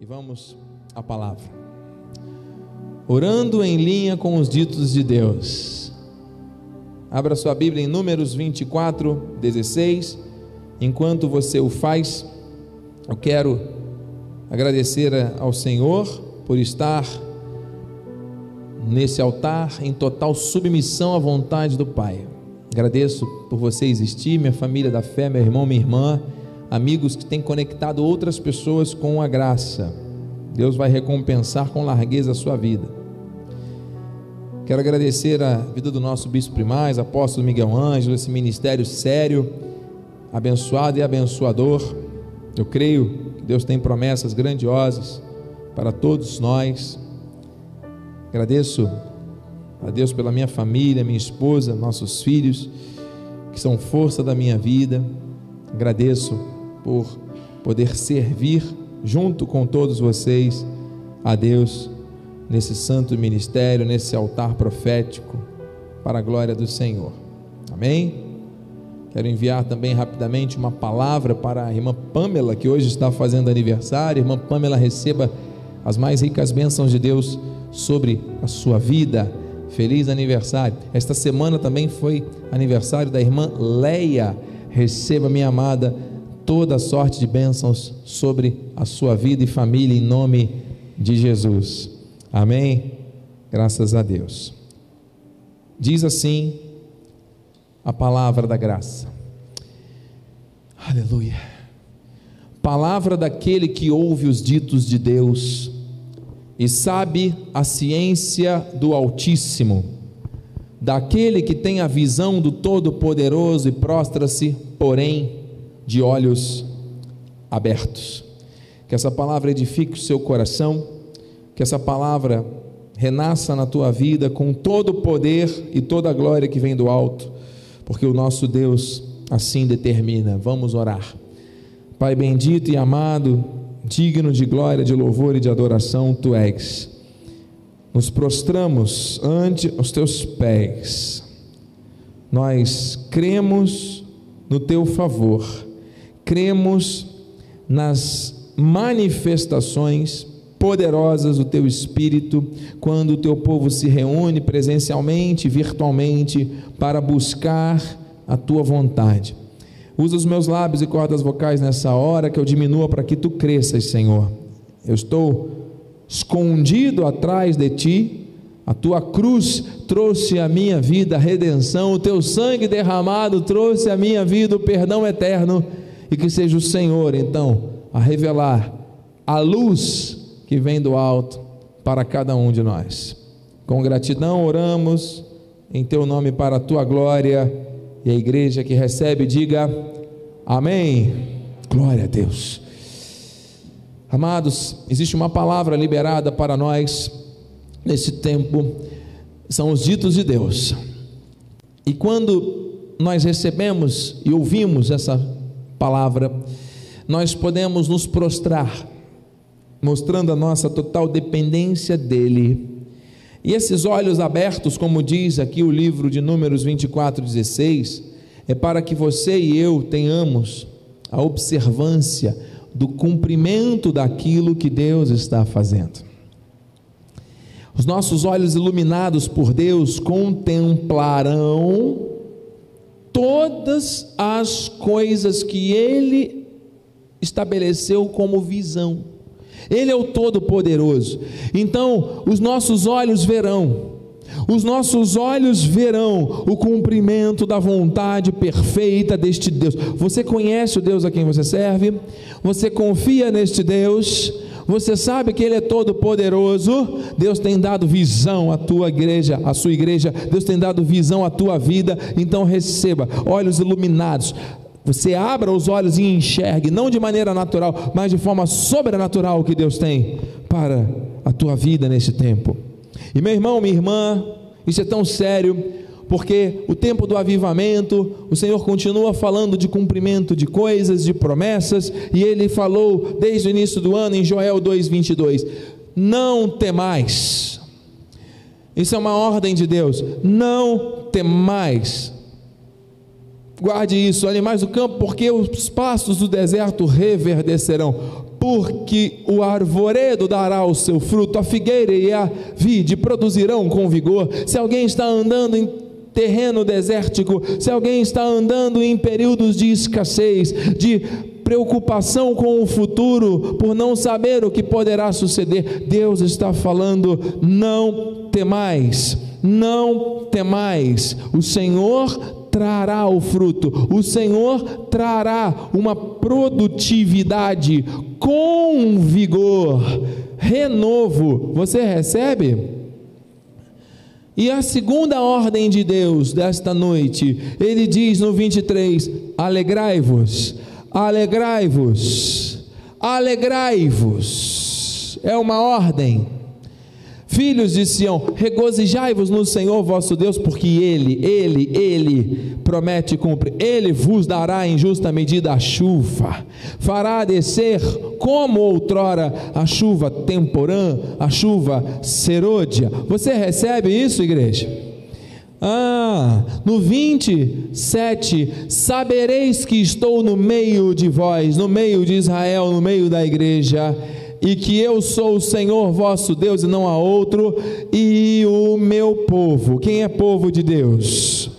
e vamos à palavra. Orando em linha com os ditos de Deus. Abra sua Bíblia em Números 24, 16. Enquanto você o faz, eu quero agradecer ao Senhor por estar nesse altar em total submissão à vontade do Pai. Agradeço por você existir, minha família da fé, meu irmão, minha irmã amigos que têm conectado outras pessoas com a graça. Deus vai recompensar com largueza a sua vida. Quero agradecer a vida do nosso bispo primaz, apóstolo Miguel Ângelo, esse ministério sério, abençoado e abençoador. Eu creio que Deus tem promessas grandiosas para todos nós. Agradeço a Deus pela minha família, minha esposa, nossos filhos, que são força da minha vida. Agradeço por poder servir junto com todos vocês a Deus nesse santo ministério, nesse altar profético, para a glória do Senhor. Amém? Quero enviar também rapidamente uma palavra para a irmã Pamela, que hoje está fazendo aniversário. Irmã Pamela, receba as mais ricas bênçãos de Deus sobre a sua vida. Feliz aniversário. Esta semana também foi aniversário da irmã Leia. Receba, minha amada, toda sorte de bênçãos sobre a sua vida e família em nome de Jesus. Amém? Graças a Deus. Diz assim a palavra da graça. Aleluia. Palavra daquele que ouve os ditos de Deus e sabe a ciência do Altíssimo, daquele que tem a visão do Todo-Poderoso e prostra-se, porém, de olhos abertos. Que essa palavra edifique o seu coração, que essa palavra renasça na tua vida com todo o poder e toda a glória que vem do alto, porque o nosso Deus assim determina. Vamos orar. Pai bendito e amado, digno de glória, de louvor e de adoração, tu és. Nos prostramos ante os teus pés. Nós cremos no teu favor cremos nas manifestações poderosas do teu espírito quando o teu povo se reúne presencialmente, virtualmente para buscar a tua vontade. Usa os meus lábios e cordas vocais nessa hora que eu diminua para que tu cresças, Senhor. Eu estou escondido atrás de ti. A tua cruz trouxe a minha vida a redenção, o teu sangue derramado trouxe a minha vida o perdão eterno e que seja o Senhor, então, a revelar a luz que vem do alto para cada um de nós. Com gratidão oramos em teu nome para a tua glória e a igreja que recebe diga amém. Glória a Deus. Amados, existe uma palavra liberada para nós nesse tempo, são os ditos de Deus. E quando nós recebemos e ouvimos essa palavra, nós podemos nos prostrar, mostrando a nossa total dependência dEle. E esses olhos abertos, como diz aqui o livro de Números 24, 16, é para que você e eu tenhamos a observância do cumprimento daquilo que Deus está fazendo. Os nossos olhos iluminados por Deus contemplarão todas as coisas que Ele estabeleceu como visão. Ele é o Todo-Poderoso. Então, os nossos olhos verão, os nossos olhos verão o cumprimento da vontade perfeita deste Deus. Você conhece o Deus a quem você serve? Você confia neste Deus? Você sabe que Ele é todo poderoso. Deus tem dado visão à tua igreja, à sua igreja. Deus tem dado visão à tua vida. Então receba olhos iluminados. Você abra os olhos e enxergue, não de maneira natural, mas de forma sobrenatural o que Deus tem para a tua vida nesse tempo. E meu irmão, minha irmã, isso é tão sério porque o tempo do avivamento, o Senhor continua falando de cumprimento de coisas, de promessas, e ele falou desde o início do ano em Joel 2:22, não temais. Isso é uma ordem de Deus. Não temais. Guarde isso, animais do campo, porque os pastos do deserto reverdecerão, porque o arvoredo dará o seu fruto, a figueira e a vide produzirão com vigor. Se alguém está andando em terreno desértico, se alguém está andando em períodos de escassez, de preocupação com o futuro, por não saber o que poderá suceder, Deus está falando: não temais, não temais, o Senhor trará o fruto, o Senhor trará uma produtividade com vigor, renovo. Você recebe? E a segunda ordem de Deus desta noite, ele diz no 23: alegrai-vos, alegrai-vos, alegrai-vos. É uma ordem. Filhos de Sião, regozijai-vos no Senhor vosso Deus, porque Ele, Ele, Ele promete cumpre. Ele vos dará em justa medida a chuva, fará descer como outrora a chuva temporã, a chuva serôdia. Você recebe isso, igreja? Ah, no 27, sabereis que estou no meio de vós, no meio de Israel, no meio da igreja e que eu sou o Senhor vosso Deus e não há outro, e o meu povo. Quem é povo de Deus?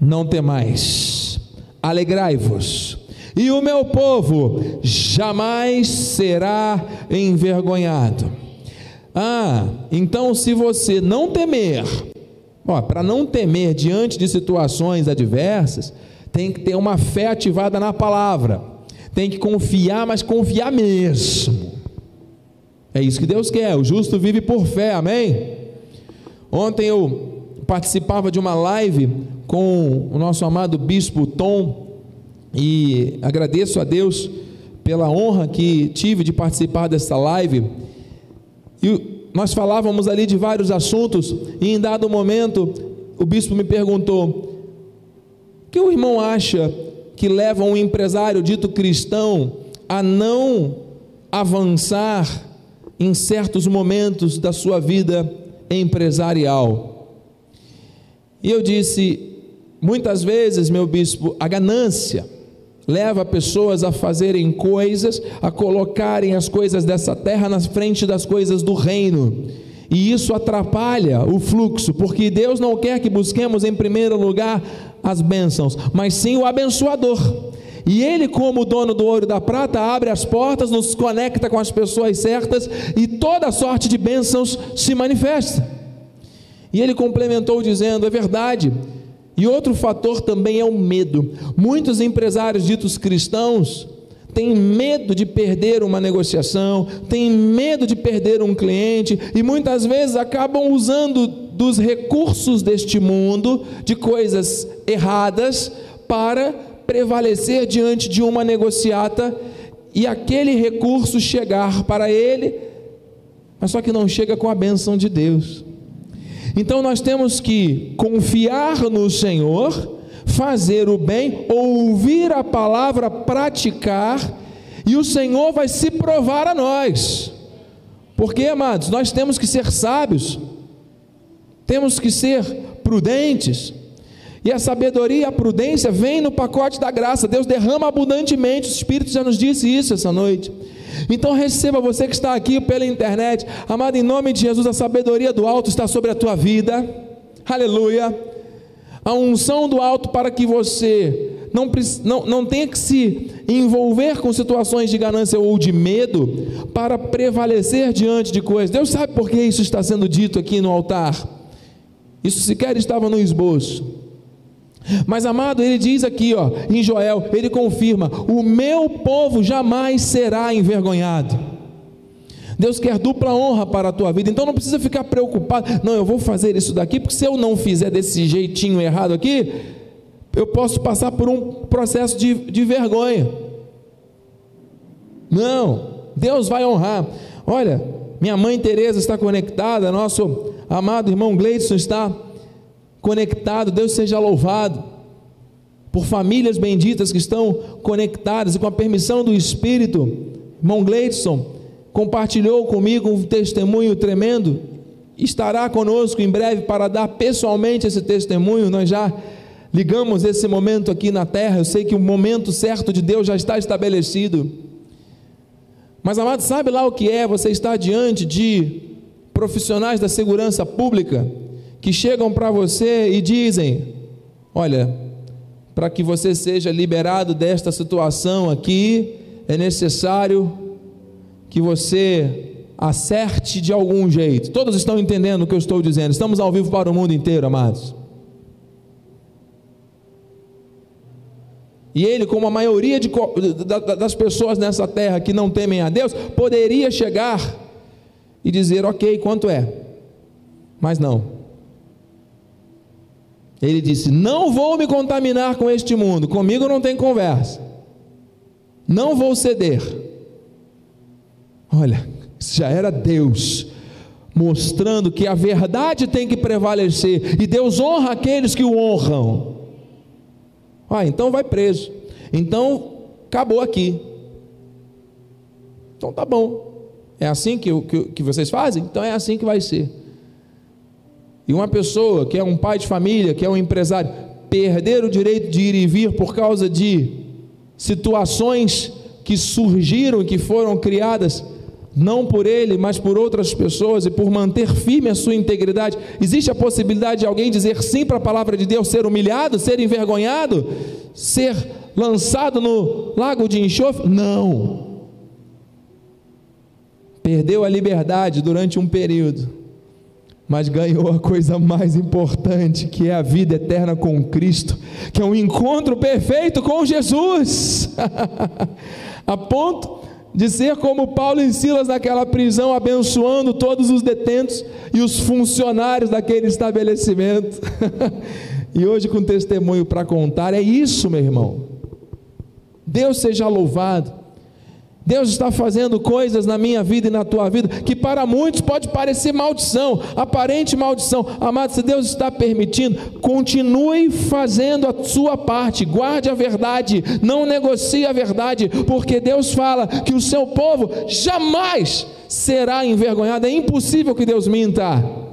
Não temais, alegrai-vos. E o meu povo jamais será envergonhado. Ah, então se você não temer, para não temer diante de situações adversas, tem que ter uma fé ativada na palavra tem que confiar, mas confiar mesmo. É isso que Deus quer. O justo vive por fé, amém? Ontem eu participava de uma live com o nosso amado bispo Tom e agradeço a Deus pela honra que tive de participar dessa live. E nós falávamos ali de vários assuntos e em dado momento o bispo me perguntou: "O que o irmão acha que levam um empresário dito cristão a não avançar em certos momentos da sua vida empresarial. E eu disse, muitas vezes, meu bispo, a ganância leva pessoas a fazerem coisas, a colocarem as coisas dessa terra na frente das coisas do reino. E isso atrapalha o fluxo, porque Deus não quer que busquemos em primeiro lugar as bênçãos, mas sim o abençoador. E ele, como dono do ouro e da prata, abre as portas, nos conecta com as pessoas certas e toda sorte de bênçãos se manifesta. E ele complementou dizendo: é verdade. E outro fator também é o medo. Muitos empresários ditos cristãos têm medo de perder uma negociação, têm medo de perder um cliente e muitas vezes acabam usando dos recursos deste mundo, de coisas erradas, para prevalecer diante de uma negociata e aquele recurso chegar para ele, mas só que não chega com a benção de Deus. Então nós temos que confiar no Senhor, fazer o bem, ouvir a palavra, praticar, e o Senhor vai se provar a nós. Porque, amados, nós temos que ser sábios. Temos que ser prudentes. E a sabedoria e a prudência vêm no pacote da graça. Deus derrama abundantemente. O Espírito já nos disse isso essa noite. Então receba você que está aqui pela internet, amado, em nome de Jesus, a sabedoria do alto está sobre a tua vida. Aleluia. A unção do alto para que você não, não, não tenha que se envolver com situações de ganância ou de medo para prevalecer diante de coisas. Deus sabe por que isso está sendo dito aqui no altar. Isso sequer estava no esboço. Mas amado, ele diz aqui, ó, em Joel, ele confirma: "O meu povo jamais será envergonhado". Deus quer dupla honra para a tua vida, então não precisa ficar preocupado. Não, eu vou fazer isso daqui, porque se eu não fizer desse jeitinho errado aqui, eu posso passar por um processo de, de vergonha. Não, Deus vai honrar. Olha, minha mãe Teresa está conectada, nosso amado irmão Gleidson está conectado, Deus seja louvado, por famílias benditas que estão conectadas e com a permissão do Espírito, irmão Gleidson compartilhou comigo um testemunho tremendo, estará conosco em breve para dar pessoalmente esse testemunho, nós já ligamos esse momento aqui na terra, eu sei que o momento certo de Deus já está estabelecido. Mas, amado, sabe lá o que é você estar diante de profissionais da segurança pública que chegam para você e dizem: Olha, para que você seja liberado desta situação aqui, é necessário que você acerte de algum jeito. Todos estão entendendo o que eu estou dizendo? Estamos ao vivo para o mundo inteiro, amados. E ele, como a maioria de, das pessoas nessa terra que não temem a Deus, poderia chegar e dizer: Ok, quanto é? Mas não. Ele disse: Não vou me contaminar com este mundo, comigo não tem conversa. Não vou ceder. Olha, já era Deus mostrando que a verdade tem que prevalecer e Deus honra aqueles que o honram. Ah, então vai preso. Então acabou aqui. Então tá bom. É assim que, que, que vocês fazem? Então é assim que vai ser. E uma pessoa que é um pai de família, que é um empresário, perder o direito de ir e vir por causa de situações que surgiram e que foram criadas não por ele, mas por outras pessoas e por manter firme a sua integridade. Existe a possibilidade de alguém dizer sim para a palavra de Deus, ser humilhado, ser envergonhado, ser lançado no lago de enxofre? Não. Perdeu a liberdade durante um período, mas ganhou a coisa mais importante, que é a vida eterna com Cristo, que é um encontro perfeito com Jesus. a ponto de ser como Paulo e Silas naquela prisão, abençoando todos os detentos e os funcionários daquele estabelecimento. e hoje, com testemunho para contar, é isso, meu irmão. Deus seja louvado. Deus está fazendo coisas na minha vida e na tua vida que para muitos pode parecer maldição, aparente maldição. Amado, se Deus está permitindo, continue fazendo a sua parte, guarde a verdade, não negocie a verdade, porque Deus fala que o seu povo jamais será envergonhado. É impossível que Deus minta.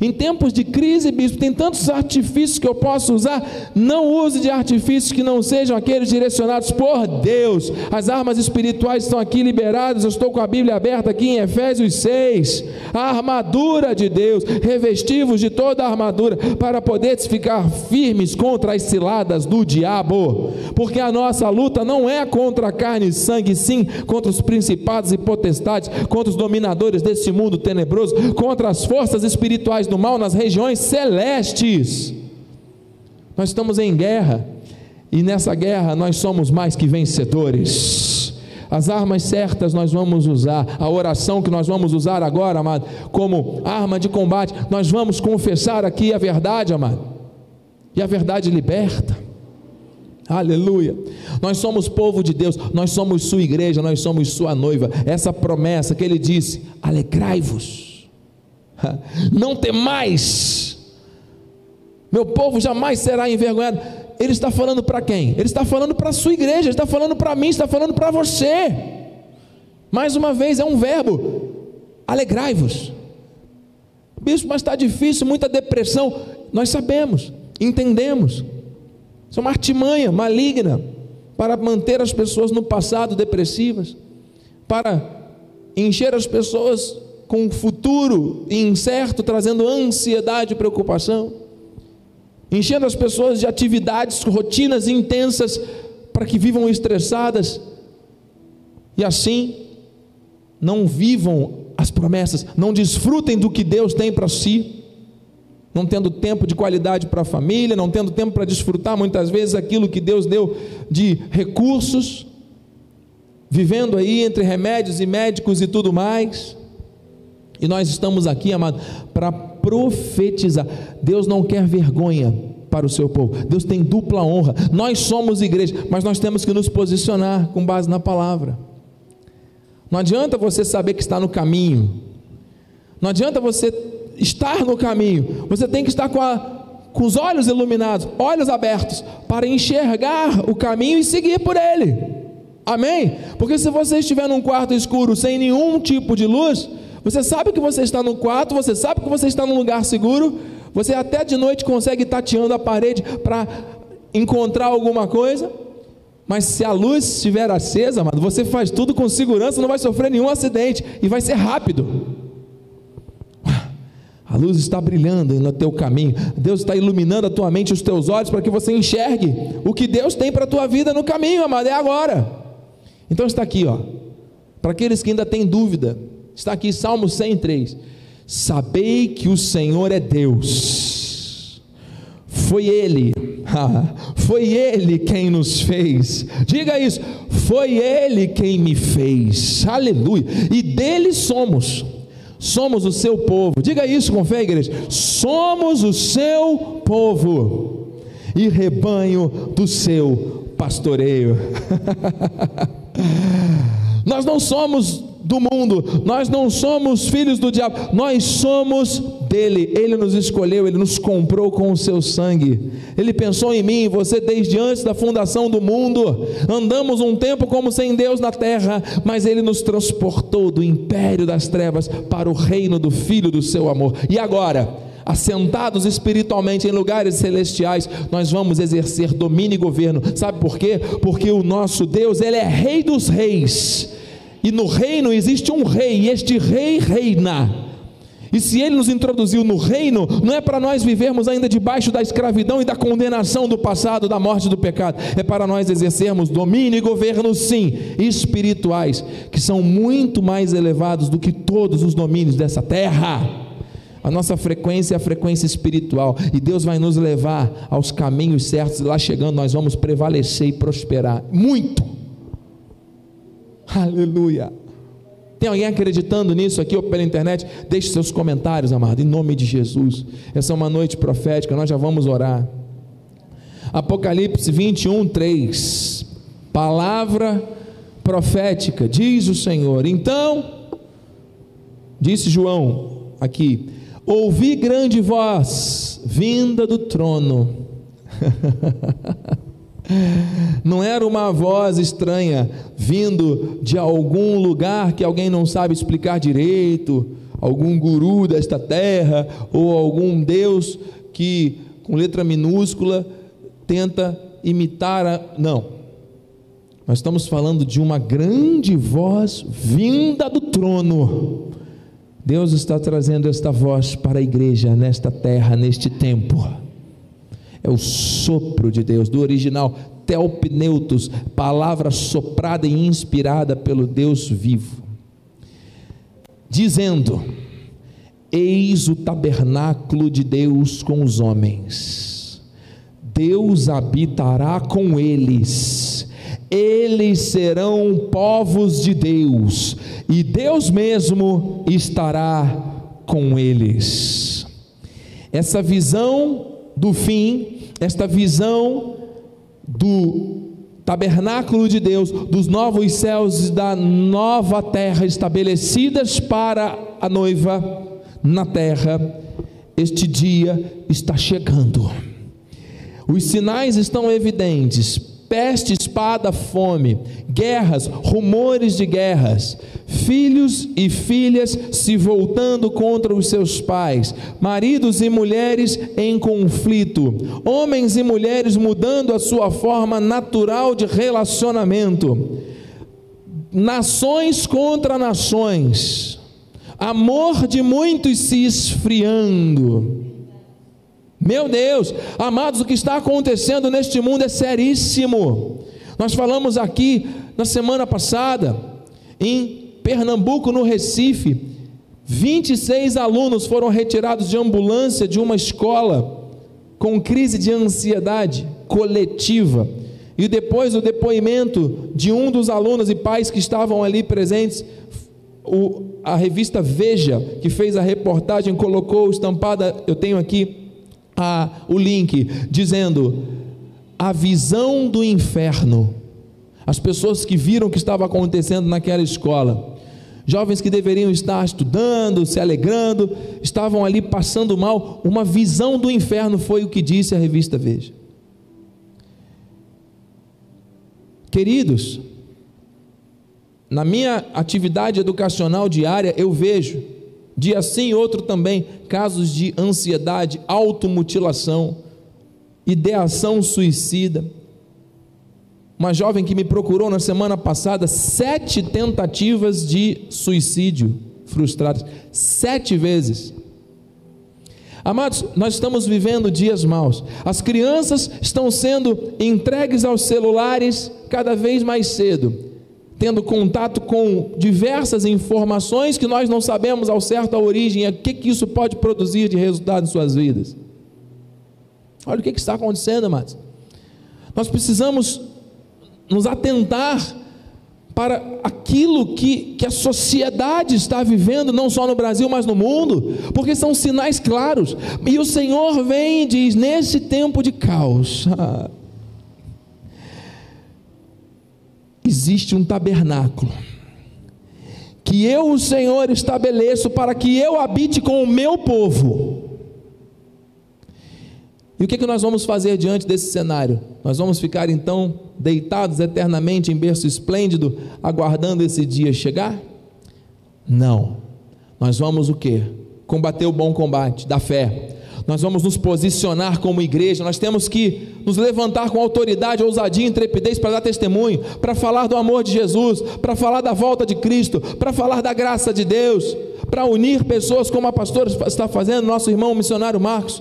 Em tempos de crise, bispo, tem tantos artifícios que eu posso usar. Não use de artifícios que não sejam aqueles direcionados por Deus. As armas espirituais estão aqui liberadas. Eu estou com a Bíblia aberta aqui em Efésios 6. A armadura de Deus, revestivos de toda a armadura, para poder ficar firmes contra as ciladas do diabo. Porque a nossa luta não é contra carne e sangue, sim contra os principados e potestades, contra os dominadores desse mundo tenebroso, contra as forças espirituais do mal nas regiões celestes. Nós estamos em guerra, e nessa guerra nós somos mais que vencedores. As armas certas nós vamos usar, a oração que nós vamos usar agora, amado, como arma de combate, nós vamos confessar aqui a verdade, amado, e a verdade liberta. Aleluia. Nós somos povo de Deus, nós somos sua igreja, nós somos sua noiva. Essa promessa que ele disse: alegrai-vos não temais, meu povo jamais será envergonhado. Ele está falando para quem? Ele está falando para a sua igreja, ele está falando para mim, está falando para você. Mais uma vez, é um verbo: alegrai-vos. Bispo, mas está difícil, muita depressão. Nós sabemos, entendemos. Isso é uma artimanha maligna para manter as pessoas no passado depressivas, para encher as pessoas com um futuro incerto, trazendo ansiedade e preocupação, enchendo as pessoas de atividades, rotinas intensas, para que vivam estressadas e assim não vivam as promessas, não desfrutem do que Deus tem para si, não tendo tempo de qualidade para a família, não tendo tempo para desfrutar muitas vezes aquilo que Deus deu de recursos, vivendo aí entre remédios e médicos e tudo mais. E nós estamos aqui, amado, para profetizar. Deus não quer vergonha para o seu povo. Deus tem dupla honra. Nós somos igreja, mas nós temos que nos posicionar com base na palavra. Não adianta você saber que está no caminho. Não adianta você estar no caminho. Você tem que estar com, a, com os olhos iluminados, olhos abertos, para enxergar o caminho e seguir por ele. Amém? Porque se você estiver num quarto escuro sem nenhum tipo de luz, você sabe que você está no quarto, você sabe que você está num lugar seguro, Você até de noite consegue tateando a parede para encontrar alguma coisa, mas se a luz estiver acesa, amado, você faz tudo com segurança, não vai sofrer nenhum acidente e vai ser rápido. A luz está brilhando no teu caminho. Deus está iluminando a tua mente, os teus olhos, para que você enxergue o que Deus tem para a tua vida no caminho, amado. É agora. Então está aqui, ó. Para aqueles que ainda têm dúvida, está aqui Salmo 103. Sabei que o Senhor é Deus. Foi Ele, foi Ele quem nos fez. Diga isso, foi Ele quem me fez. Aleluia. E dele somos somos o seu povo. Diga isso com fé, igreja. Somos o seu povo e rebanho do seu pastoreio. Nós não somos do mundo, nós não somos filhos do diabo, nós somos dele. Ele nos escolheu, ele nos comprou com o seu sangue. Ele pensou em mim e você desde antes da fundação do mundo. Andamos um tempo como sem Deus na terra, mas ele nos transportou do império das trevas para o reino do filho do seu amor. E agora, assentados espiritualmente em lugares celestiais, nós vamos exercer domínio e governo. Sabe por quê? Porque o nosso Deus, ele é rei dos reis e no reino existe um rei, e este rei reina. E se ele nos introduziu no reino, não é para nós vivermos ainda debaixo da escravidão e da condenação do passado, da morte do pecado, é para nós exercermos domínio e governo, sim, espirituais, que são muito mais elevados do que todos os domínios dessa terra. A nossa frequência é a frequência espiritual, e Deus vai nos levar aos caminhos certos, e lá chegando nós vamos prevalecer e prosperar muito. Aleluia. Tem alguém acreditando nisso aqui ou pela internet? Deixe seus comentários, amado, em nome de Jesus. Essa é uma noite profética, nós já vamos orar. Apocalipse 21, 3. Palavra profética, diz o Senhor. Então, disse João aqui: ouvi grande voz vinda do trono. Não era uma voz estranha vindo de algum lugar que alguém não sabe explicar direito, algum guru desta terra, ou algum Deus que, com letra minúscula, tenta imitar a. Não. Nós estamos falando de uma grande voz vinda do trono. Deus está trazendo esta voz para a igreja nesta terra, neste tempo é o sopro de Deus, do original telpneutos, palavra soprada e inspirada pelo Deus vivo, dizendo: Eis o tabernáculo de Deus com os homens, Deus habitará com eles, eles serão povos de Deus, e Deus mesmo estará com eles. Essa visão do fim esta visão do tabernáculo de Deus, dos novos céus e da nova terra estabelecidas para a noiva na terra, este dia está chegando. Os sinais estão evidentes peste, espada, fome, guerras, rumores de guerras, filhos e filhas se voltando contra os seus pais, maridos e mulheres em conflito, homens e mulheres mudando a sua forma natural de relacionamento, nações contra nações, amor de muitos se esfriando meu Deus, amados, o que está acontecendo neste mundo é seríssimo. Nós falamos aqui na semana passada, em Pernambuco, no Recife, 26 alunos foram retirados de ambulância de uma escola com crise de ansiedade coletiva. E depois o depoimento de um dos alunos e pais que estavam ali presentes, o, a revista Veja, que fez a reportagem, colocou estampada, eu tenho aqui a, o link dizendo a visão do inferno. As pessoas que viram o que estava acontecendo naquela escola, jovens que deveriam estar estudando, se alegrando, estavam ali passando mal. Uma visão do inferno foi o que disse a revista Veja. Queridos, na minha atividade educacional diária, eu vejo Dia sim, outro também, casos de ansiedade, automutilação, ideação suicida. Uma jovem que me procurou na semana passada, sete tentativas de suicídio frustradas, sete vezes. Amados, nós estamos vivendo dias maus. As crianças estão sendo entregues aos celulares cada vez mais cedo, tendo contato com diversas informações que nós não sabemos ao certo a origem o que, que isso pode produzir de resultado em suas vidas. Olha o que, que está acontecendo, amados. Nós precisamos nos atentar para aquilo que, que a sociedade está vivendo, não só no Brasil, mas no mundo, porque são sinais claros. E o Senhor vem e diz: nesse tempo de caos, existe um tabernáculo que eu, o Senhor, estabeleço para que eu habite com o meu povo. E o que, que nós vamos fazer diante desse cenário? Nós vamos ficar então deitados eternamente em berço esplêndido, aguardando esse dia chegar? Não. Nós vamos o que? Combater o bom combate da fé. Nós vamos nos posicionar como igreja, nós temos que nos levantar com autoridade, ousadia intrepidez para dar testemunho, para falar do amor de Jesus, para falar da volta de Cristo, para falar da graça de Deus, para unir pessoas como a pastora está fazendo, nosso irmão missionário Marcos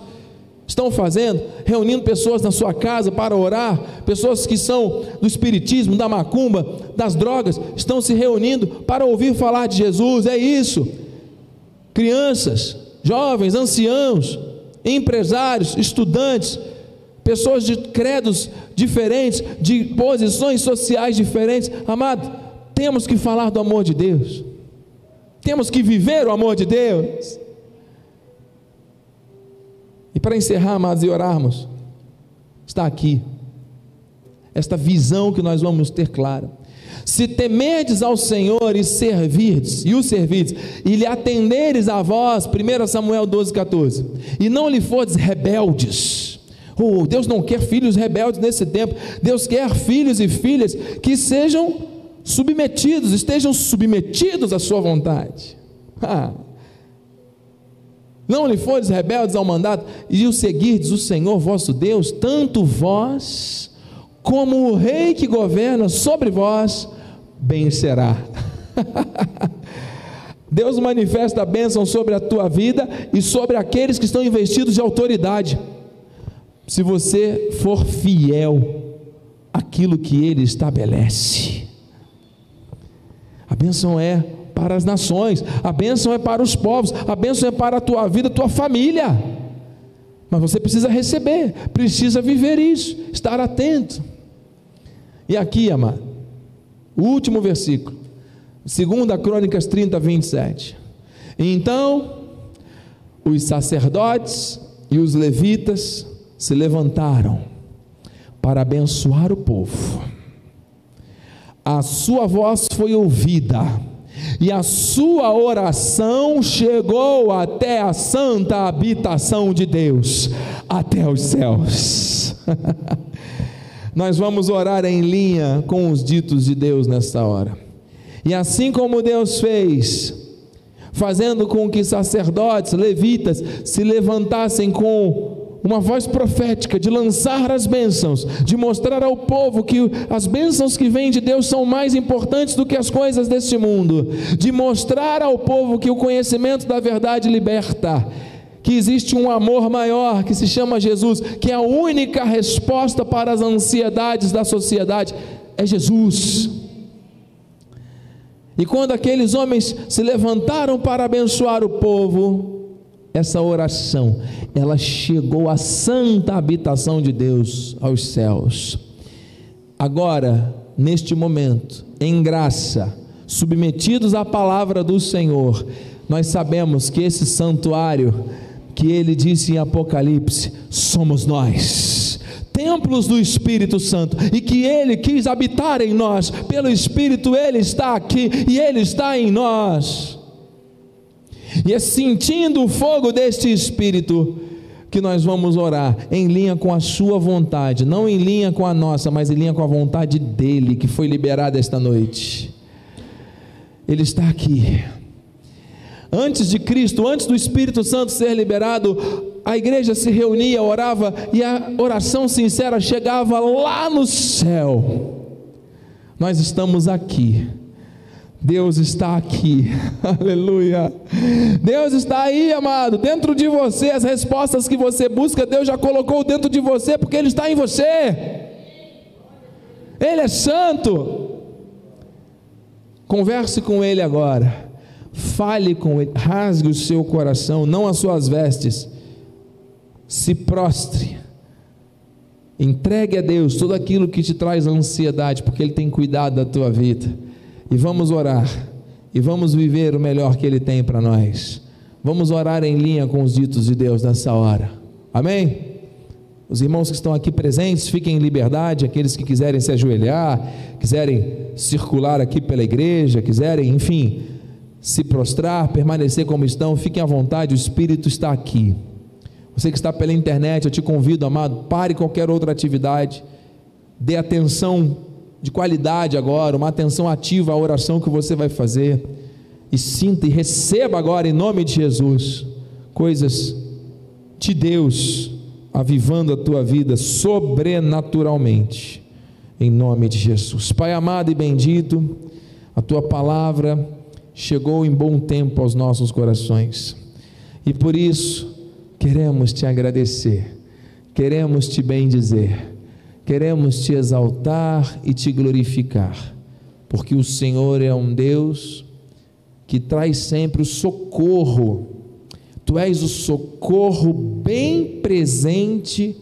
estão fazendo, reunindo pessoas na sua casa para orar, pessoas que são do espiritismo, da macumba, das drogas, estão se reunindo para ouvir falar de Jesus, é isso. Crianças, jovens, anciãos, empresários, estudantes, pessoas de credos diferentes, de posições sociais diferentes, amado, temos que falar do amor de Deus, temos que viver o amor de Deus. E para encerrar, amados, e orarmos, está aqui, esta visão que nós vamos ter clara. Se temerdes ao Senhor e servirdes, e o servirdes, e lhe atenderes a voz, 1 Samuel 12, 14, e não lhe fordes rebeldes, oh, Deus não quer filhos rebeldes nesse tempo, Deus quer filhos e filhas que sejam submetidos, estejam submetidos à sua vontade. Ah, não lhe fores rebeldes ao mandato, e o seguirdes o Senhor vosso Deus, tanto vós como o rei que governa sobre vós, bem será. Deus manifesta a bênção sobre a tua vida e sobre aqueles que estão investidos de autoridade. Se você for fiel àquilo que Ele estabelece, a bênção é para as nações, a bênção é para os povos, a bênção é para a tua vida, a tua família. Mas você precisa receber, precisa viver isso, estar atento. E aqui, amado, o último versículo, 2 Crônicas 30, 27. Então, os sacerdotes e os levitas se levantaram para abençoar o povo. A sua voz foi ouvida e a sua oração chegou até a santa habitação de Deus, até os céus. Nós vamos orar em linha com os ditos de Deus nesta hora. E assim como Deus fez, fazendo com que sacerdotes, levitas se levantassem com uma voz profética de lançar as bênçãos, de mostrar ao povo que as bênçãos que vêm de Deus são mais importantes do que as coisas deste mundo, de mostrar ao povo que o conhecimento da verdade liberta, que existe um amor maior que se chama Jesus, que é a única resposta para as ansiedades da sociedade é Jesus. E quando aqueles homens se levantaram para abençoar o povo, essa oração, ela chegou à santa habitação de Deus, aos céus. Agora, neste momento, em graça, submetidos à palavra do Senhor, nós sabemos que esse santuário que ele disse em Apocalipse, somos nós templos do Espírito Santo e que Ele quis habitar em nós, pelo Espírito Ele está aqui e Ele está em nós. E é sentindo o fogo deste Espírito que nós vamos orar em linha com a Sua vontade, não em linha com a nossa, mas em linha com a vontade dEle que foi liberada esta noite. Ele está aqui. Antes de Cristo, antes do Espírito Santo ser liberado, a igreja se reunia, orava e a oração sincera chegava lá no céu. Nós estamos aqui. Deus está aqui, aleluia. Deus está aí, amado, dentro de você. As respostas que você busca, Deus já colocou dentro de você, porque Ele está em você. Ele é santo. Converse com Ele agora, fale com Ele, rasgue o seu coração, não as suas vestes, se prostre, entregue a Deus tudo aquilo que te traz ansiedade, porque Ele tem cuidado da tua vida, e vamos orar, e vamos viver o melhor que Ele tem para nós. Vamos orar em linha com os ditos de Deus nessa hora. Amém? Os irmãos que estão aqui presentes, fiquem em liberdade, aqueles que quiserem se ajoelhar, quiserem circular aqui pela igreja, quiserem, enfim, se prostrar, permanecer como estão, fiquem à vontade, o Espírito está aqui. Você que está pela internet, eu te convido, amado, pare qualquer outra atividade, dê atenção de qualidade agora, uma atenção ativa à oração que você vai fazer, e sinta e receba agora, em nome de Jesus, coisas de Deus avivando a tua vida sobrenaturalmente, em nome de Jesus. Pai amado e bendito, a tua palavra chegou em bom tempo aos nossos corações, e por isso queremos te agradecer, queremos te bendizer, queremos te exaltar e te glorificar, porque o Senhor é um Deus que traz sempre o socorro Tu és o socorro bem presente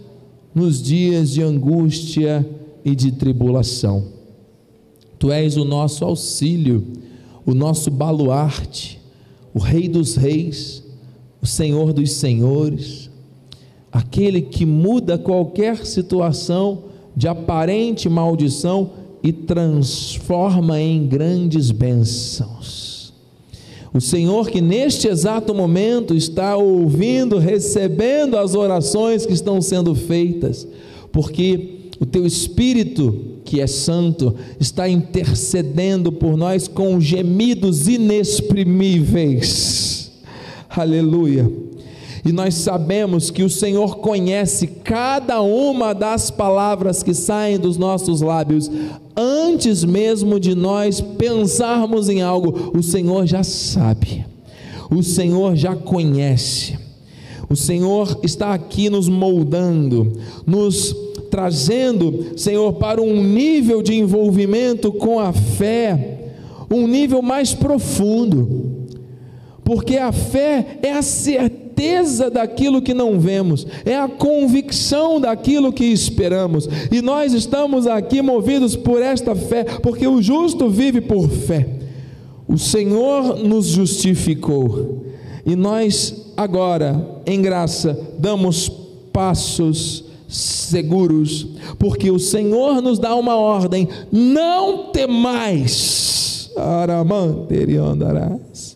nos dias de angústia e de tribulação. Tu és o nosso auxílio, o nosso baluarte, o Rei dos Reis, o Senhor dos Senhores, aquele que muda qualquer situação de aparente maldição e transforma em grandes bênçãos. O Senhor que neste exato momento está ouvindo, recebendo as orações que estão sendo feitas, porque o teu Espírito, que é santo, está intercedendo por nós com gemidos inexprimíveis. Aleluia. E nós sabemos que o Senhor conhece cada uma das palavras que saem dos nossos lábios, antes mesmo de nós pensarmos em algo, o Senhor já sabe, o Senhor já conhece, o Senhor está aqui nos moldando, nos trazendo, Senhor, para um nível de envolvimento com a fé, um nível mais profundo, porque a fé é a certeza certeza daquilo que não vemos, é a convicção daquilo que esperamos. E nós estamos aqui movidos por esta fé, porque o justo vive por fé. O Senhor nos justificou, e nós agora, em graça, damos passos seguros, porque o Senhor nos dá uma ordem: não temais. Aramanteriandarás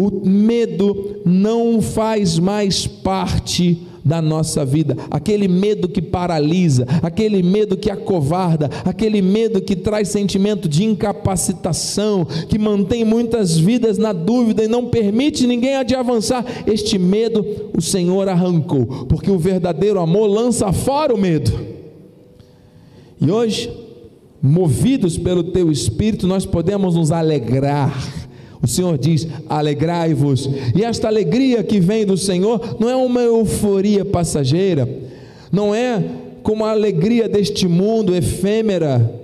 o medo não faz mais parte da nossa vida, aquele medo que paralisa, aquele medo que acovarda, aquele medo que traz sentimento de incapacitação, que mantém muitas vidas na dúvida e não permite ninguém de avançar. Este medo o Senhor arrancou, porque o verdadeiro amor lança fora o medo. E hoje, movidos pelo teu espírito, nós podemos nos alegrar o Senhor diz: alegrai-vos. E esta alegria que vem do Senhor não é uma euforia passageira, não é como a alegria deste mundo efêmera.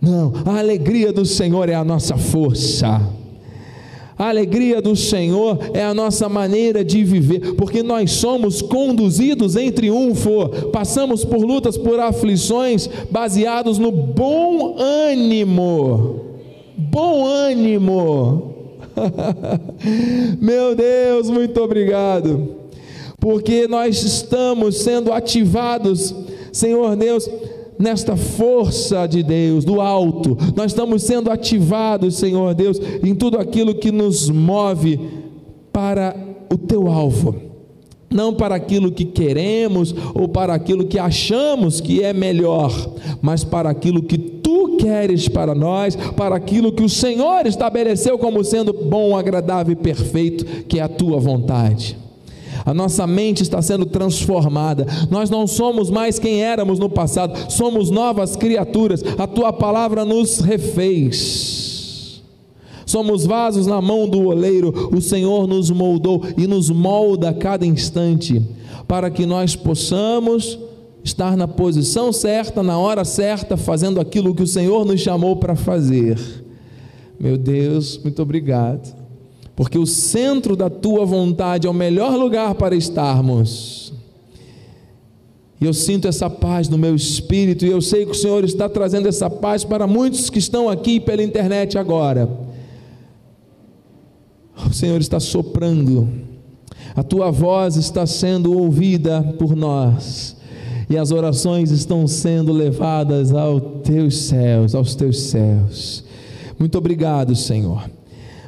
Não, a alegria do Senhor é a nossa força. A alegria do Senhor é a nossa maneira de viver, porque nós somos conduzidos em triunfo, passamos por lutas, por aflições, baseados no bom ânimo bom ânimo. Meu Deus, muito obrigado, porque nós estamos sendo ativados, Senhor Deus, nesta força de Deus, do alto, nós estamos sendo ativados, Senhor Deus, em tudo aquilo que nos move para o teu alvo. Não para aquilo que queremos ou para aquilo que achamos que é melhor, mas para aquilo que tu queres para nós, para aquilo que o Senhor estabeleceu como sendo bom, agradável e perfeito, que é a tua vontade. A nossa mente está sendo transformada. Nós não somos mais quem éramos no passado, somos novas criaturas. A tua palavra nos refez. Somos vasos na mão do oleiro. O Senhor nos moldou e nos molda a cada instante para que nós possamos estar na posição certa, na hora certa, fazendo aquilo que o Senhor nos chamou para fazer. Meu Deus, muito obrigado porque o centro da tua vontade é o melhor lugar para estarmos. E eu sinto essa paz no meu espírito, e eu sei que o Senhor está trazendo essa paz para muitos que estão aqui pela internet agora. O Senhor está soprando, a tua voz está sendo ouvida por nós, e as orações estão sendo levadas aos teus céus, aos teus céus. Muito obrigado, Senhor.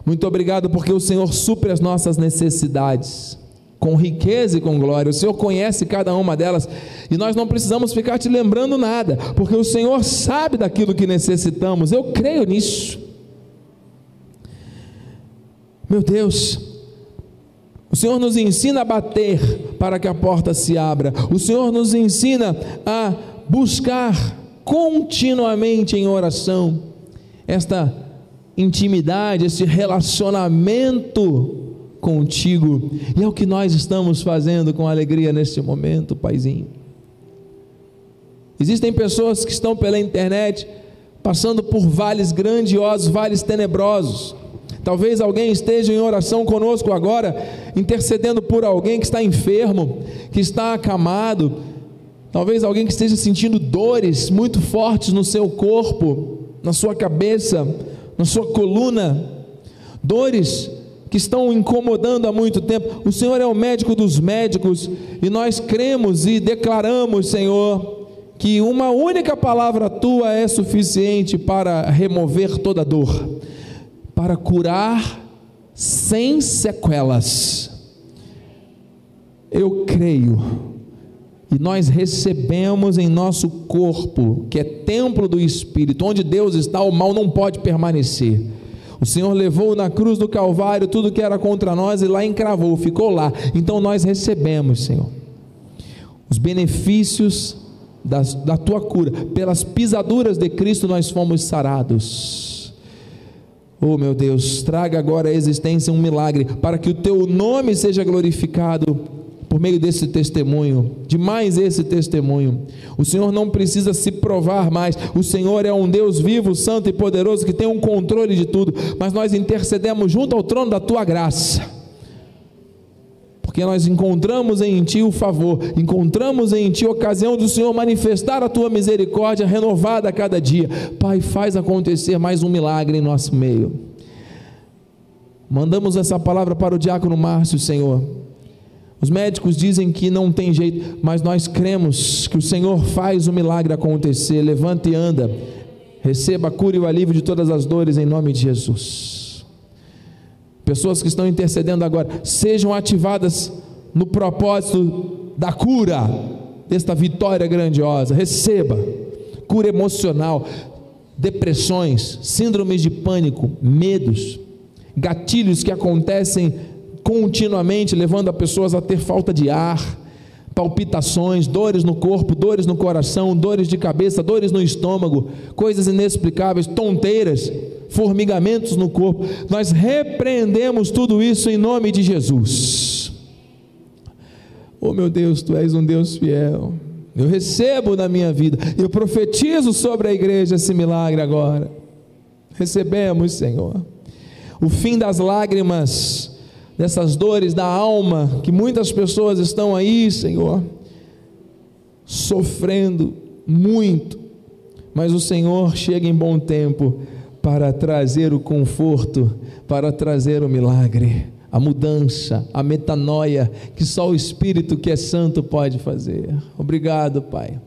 Muito obrigado porque o Senhor supre as nossas necessidades com riqueza e com glória. O Senhor conhece cada uma delas e nós não precisamos ficar te lembrando nada, porque o Senhor sabe daquilo que necessitamos. Eu creio nisso. Meu Deus, o Senhor nos ensina a bater para que a porta se abra. O Senhor nos ensina a buscar continuamente em oração esta intimidade, esse relacionamento contigo. E é o que nós estamos fazendo com alegria neste momento, Paizinho. Existem pessoas que estão pela internet passando por vales grandiosos, vales tenebrosos. Talvez alguém esteja em oração conosco agora, intercedendo por alguém que está enfermo, que está acamado. Talvez alguém que esteja sentindo dores muito fortes no seu corpo, na sua cabeça, na sua coluna, dores que estão incomodando há muito tempo. O Senhor é o médico dos médicos e nós cremos e declaramos, Senhor, que uma única palavra tua é suficiente para remover toda dor, para curar sem sequelas. Eu creio e nós recebemos em nosso corpo, que é templo do Espírito, onde Deus está, o mal não pode permanecer. O Senhor levou na cruz do Calvário tudo que era contra nós e lá encravou, ficou lá. Então nós recebemos, Senhor, os benefícios da, da tua cura. Pelas pisaduras de Cristo nós fomos sarados. Oh meu Deus, traga agora à existência um milagre, para que o teu nome seja glorificado por meio desse testemunho, de mais esse testemunho. O Senhor não precisa se provar mais. O Senhor é um Deus vivo, santo e poderoso que tem um controle de tudo, mas nós intercedemos junto ao trono da tua graça. Porque nós encontramos em Ti o favor, encontramos em Ti a ocasião do Senhor manifestar a Tua misericórdia renovada a cada dia. Pai, faz acontecer mais um milagre em nosso meio. Mandamos essa palavra para o diácono Márcio, Senhor os médicos dizem que não tem jeito, mas nós cremos que o Senhor faz o milagre acontecer. Levanta e anda. Receba a cura e o alívio de todas as dores em nome de Jesus. Pessoas que estão intercedendo agora, sejam ativadas no propósito da cura, desta vitória grandiosa. Receba cura emocional, depressões, síndromes de pânico, medos, gatilhos que acontecem continuamente levando a pessoas a ter falta de ar, palpitações, dores no corpo, dores no coração, dores de cabeça, dores no estômago, coisas inexplicáveis, tonteiras, formigamentos no corpo. Nós repreendemos tudo isso em nome de Jesus. Oh meu Deus, tu és um Deus fiel. Eu recebo na minha vida, eu profetizo sobre a igreja esse milagre agora. Recebemos, Senhor. O fim das lágrimas dessas dores da alma que muitas pessoas estão aí, Senhor, sofrendo muito, mas o Senhor chega em bom tempo para trazer o conforto, para trazer o milagre, a mudança, a metanoia que só o Espírito que é santo pode fazer. Obrigado, Pai.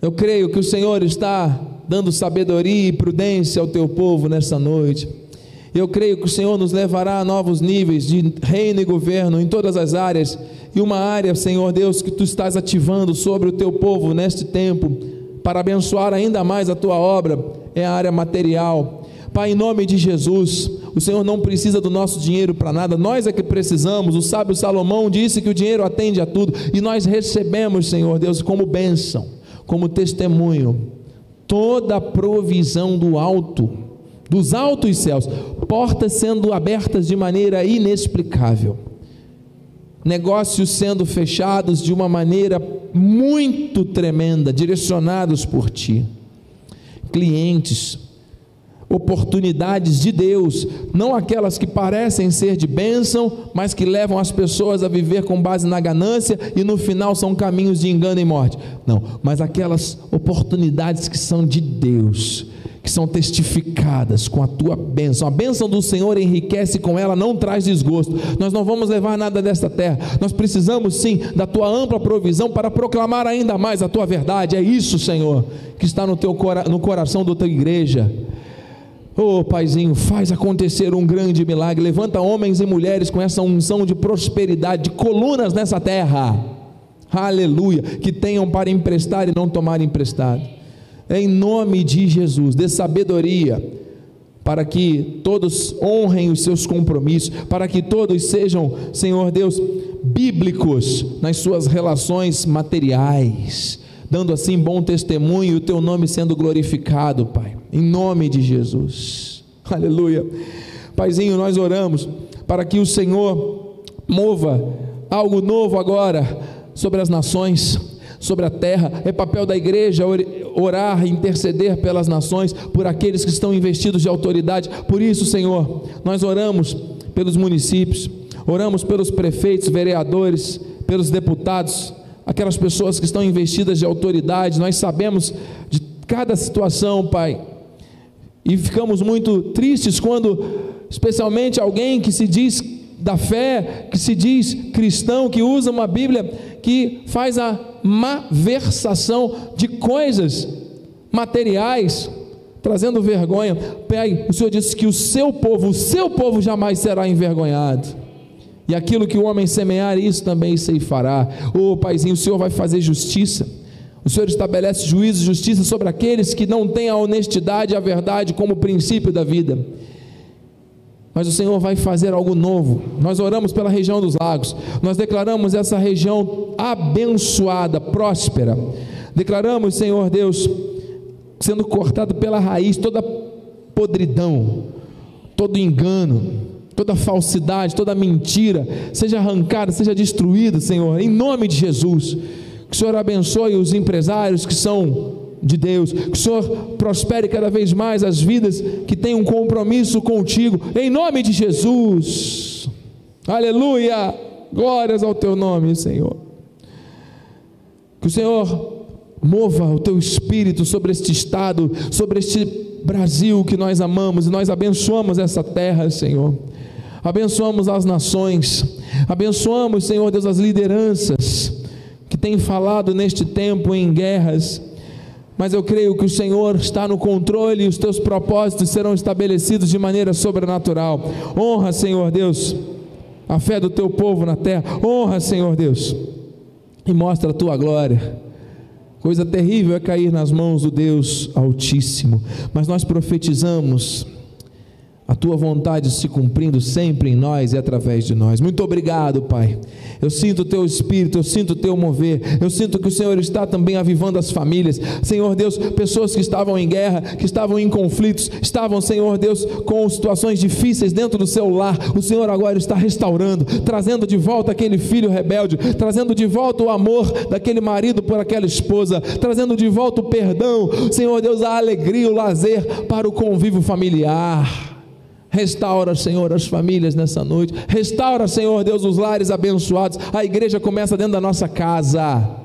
Eu creio que o Senhor está dando sabedoria e prudência ao teu povo nessa noite eu creio que o Senhor nos levará a novos níveis de reino e governo em todas as áreas. E uma área, Senhor Deus, que tu estás ativando sobre o teu povo neste tempo, para abençoar ainda mais a tua obra é a área material. Pai, em nome de Jesus, o Senhor não precisa do nosso dinheiro para nada, nós é que precisamos. O sábio Salomão disse que o dinheiro atende a tudo, e nós recebemos, Senhor Deus, como bênção, como testemunho, toda a provisão do alto, dos altos céus, portas sendo abertas de maneira inexplicável, negócios sendo fechados de uma maneira muito tremenda, direcionados por Ti, clientes oportunidades de Deus, não aquelas que parecem ser de bênção, mas que levam as pessoas a viver com base na ganância e no final são caminhos de engano e morte. Não, mas aquelas oportunidades que são de Deus, que são testificadas com a tua bênção. A bênção do Senhor enriquece com ela, não traz desgosto. Nós não vamos levar nada desta terra. Nós precisamos sim da tua ampla provisão para proclamar ainda mais a tua verdade. É isso, Senhor, que está no teu no coração da tua igreja. Oh, Paizinho, faz acontecer um grande milagre. Levanta homens e mulheres com essa unção de prosperidade, de colunas nessa terra. Aleluia. Que tenham para emprestar e não tomar emprestado. Em nome de Jesus, dê sabedoria para que todos honrem os seus compromissos, para que todos sejam, Senhor Deus, bíblicos nas suas relações materiais, dando assim bom testemunho e o teu nome sendo glorificado, Pai em nome de Jesus. Aleluia. Paizinho, nós oramos para que o Senhor mova algo novo agora sobre as nações, sobre a terra. É papel da igreja orar, interceder pelas nações, por aqueles que estão investidos de autoridade. Por isso, Senhor, nós oramos pelos municípios, oramos pelos prefeitos, vereadores, pelos deputados, aquelas pessoas que estão investidas de autoridade. Nós sabemos de cada situação, Pai e ficamos muito tristes quando, especialmente alguém que se diz da fé, que se diz cristão, que usa uma Bíblia que faz a malversação de coisas materiais, trazendo vergonha. Pai, o Senhor disse que o seu povo, o seu povo jamais será envergonhado. E aquilo que o homem semear, isso também se fará. Ô oh, Paizinho, o Senhor vai fazer justiça o Senhor estabelece juízo e justiça sobre aqueles que não têm a honestidade e a verdade como princípio da vida. Mas o Senhor vai fazer algo novo. Nós oramos pela região dos lagos. Nós declaramos essa região abençoada, próspera. Declaramos, Senhor Deus, sendo cortado pela raiz toda podridão, todo engano, toda falsidade, toda mentira, seja arrancada, seja destruída, Senhor, em nome de Jesus. Que o Senhor abençoe os empresários que são de Deus. Que o Senhor prospere cada vez mais as vidas que têm um compromisso contigo. Em nome de Jesus. Aleluia. Glórias ao teu nome, Senhor. Que o Senhor mova o teu espírito sobre este estado, sobre este Brasil que nós amamos e nós abençoamos essa terra, Senhor. Abençoamos as nações, abençoamos, Senhor Deus, as lideranças que tem falado neste tempo em guerras, mas eu creio que o Senhor está no controle e os teus propósitos serão estabelecidos de maneira sobrenatural. Honra, Senhor Deus, a fé do teu povo na terra. Honra, Senhor Deus, e mostra a tua glória. Coisa terrível é cair nas mãos do Deus Altíssimo, mas nós profetizamos a tua vontade se cumprindo sempre em nós e através de nós. Muito obrigado, Pai. Eu sinto o teu espírito, eu sinto o teu mover, eu sinto que o Senhor está também avivando as famílias. Senhor Deus, pessoas que estavam em guerra, que estavam em conflitos, estavam, Senhor Deus, com situações difíceis dentro do seu lar. O Senhor agora está restaurando, trazendo de volta aquele filho rebelde, trazendo de volta o amor daquele marido por aquela esposa, trazendo de volta o perdão, Senhor Deus, a alegria, o lazer para o convívio familiar. Restaura, Senhor, as famílias nessa noite. Restaura, Senhor Deus, os lares abençoados. A igreja começa dentro da nossa casa.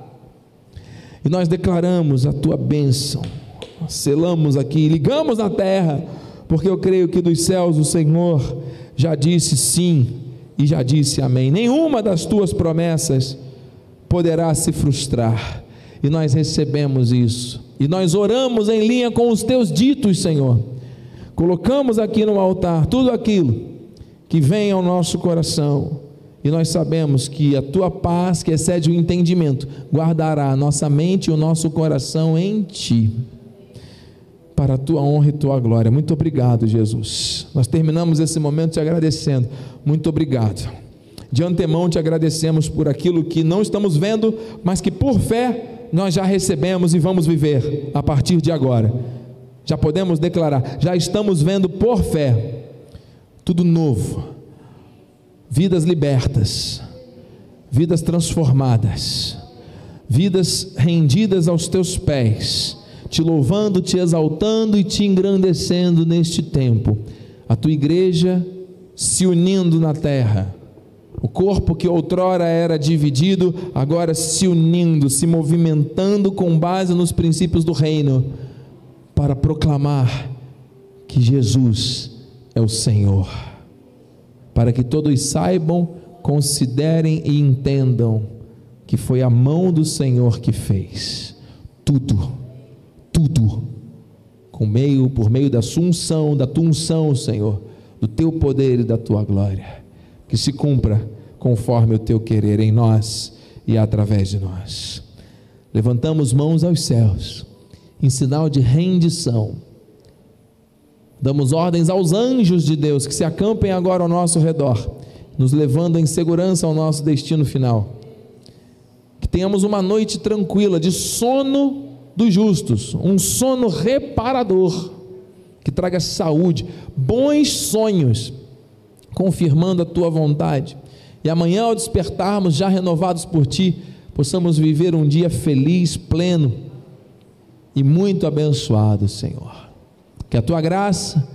E nós declaramos a tua bênção. Selamos aqui, ligamos na terra, porque eu creio que dos céus o Senhor já disse sim e já disse amém. Nenhuma das tuas promessas poderá se frustrar. E nós recebemos isso. E nós oramos em linha com os teus ditos, Senhor colocamos aqui no altar tudo aquilo que vem ao nosso coração E nós sabemos que a tua paz, que excede o entendimento, guardará a nossa mente e o nosso coração em ti. Para a tua honra e tua glória. Muito obrigado, Jesus. Nós terminamos esse momento te agradecendo. Muito obrigado. De antemão te agradecemos por aquilo que não estamos vendo, mas que por fé nós já recebemos e vamos viver a partir de agora. Já podemos declarar, já estamos vendo por fé tudo novo, vidas libertas, vidas transformadas, vidas rendidas aos teus pés, te louvando, te exaltando e te engrandecendo neste tempo. A tua igreja se unindo na terra o corpo que outrora era dividido, agora se unindo, se movimentando com base nos princípios do reino, para proclamar que Jesus é o Senhor. Para que todos saibam, considerem e entendam que foi a mão do Senhor que fez tudo, tudo, com meio, por meio da sua unção, da tua unção, Senhor, do teu poder e da tua glória que se cumpra conforme o teu querer em nós e através de nós. Levantamos mãos aos céus, em sinal de rendição. Damos ordens aos anjos de Deus que se acampem agora ao nosso redor, nos levando em segurança ao nosso destino final. Que tenhamos uma noite tranquila, de sono dos justos, um sono reparador, que traga saúde, bons sonhos confirmando a tua vontade. E amanhã, ao despertarmos, já renovados por ti, possamos viver um dia feliz, pleno e muito abençoado, Senhor. Que a tua graça,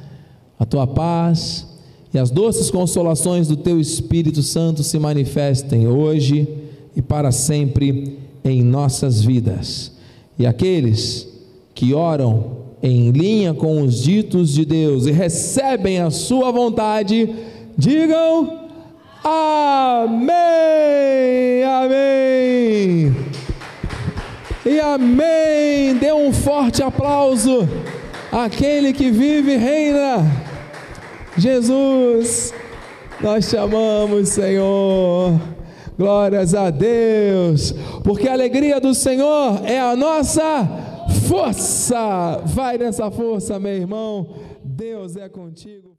a tua paz e as doces consolações do teu Espírito Santo se manifestem hoje e para sempre em nossas vidas. E aqueles que oram em linha com os ditos de Deus e recebem a sua vontade, Digam amém, amém. E amém. Dê um forte aplauso àquele que vive e reina. Jesus, nós te amamos, Senhor. Glórias a Deus, porque a alegria do Senhor é a nossa força. Vai nessa força, meu irmão. Deus é contigo.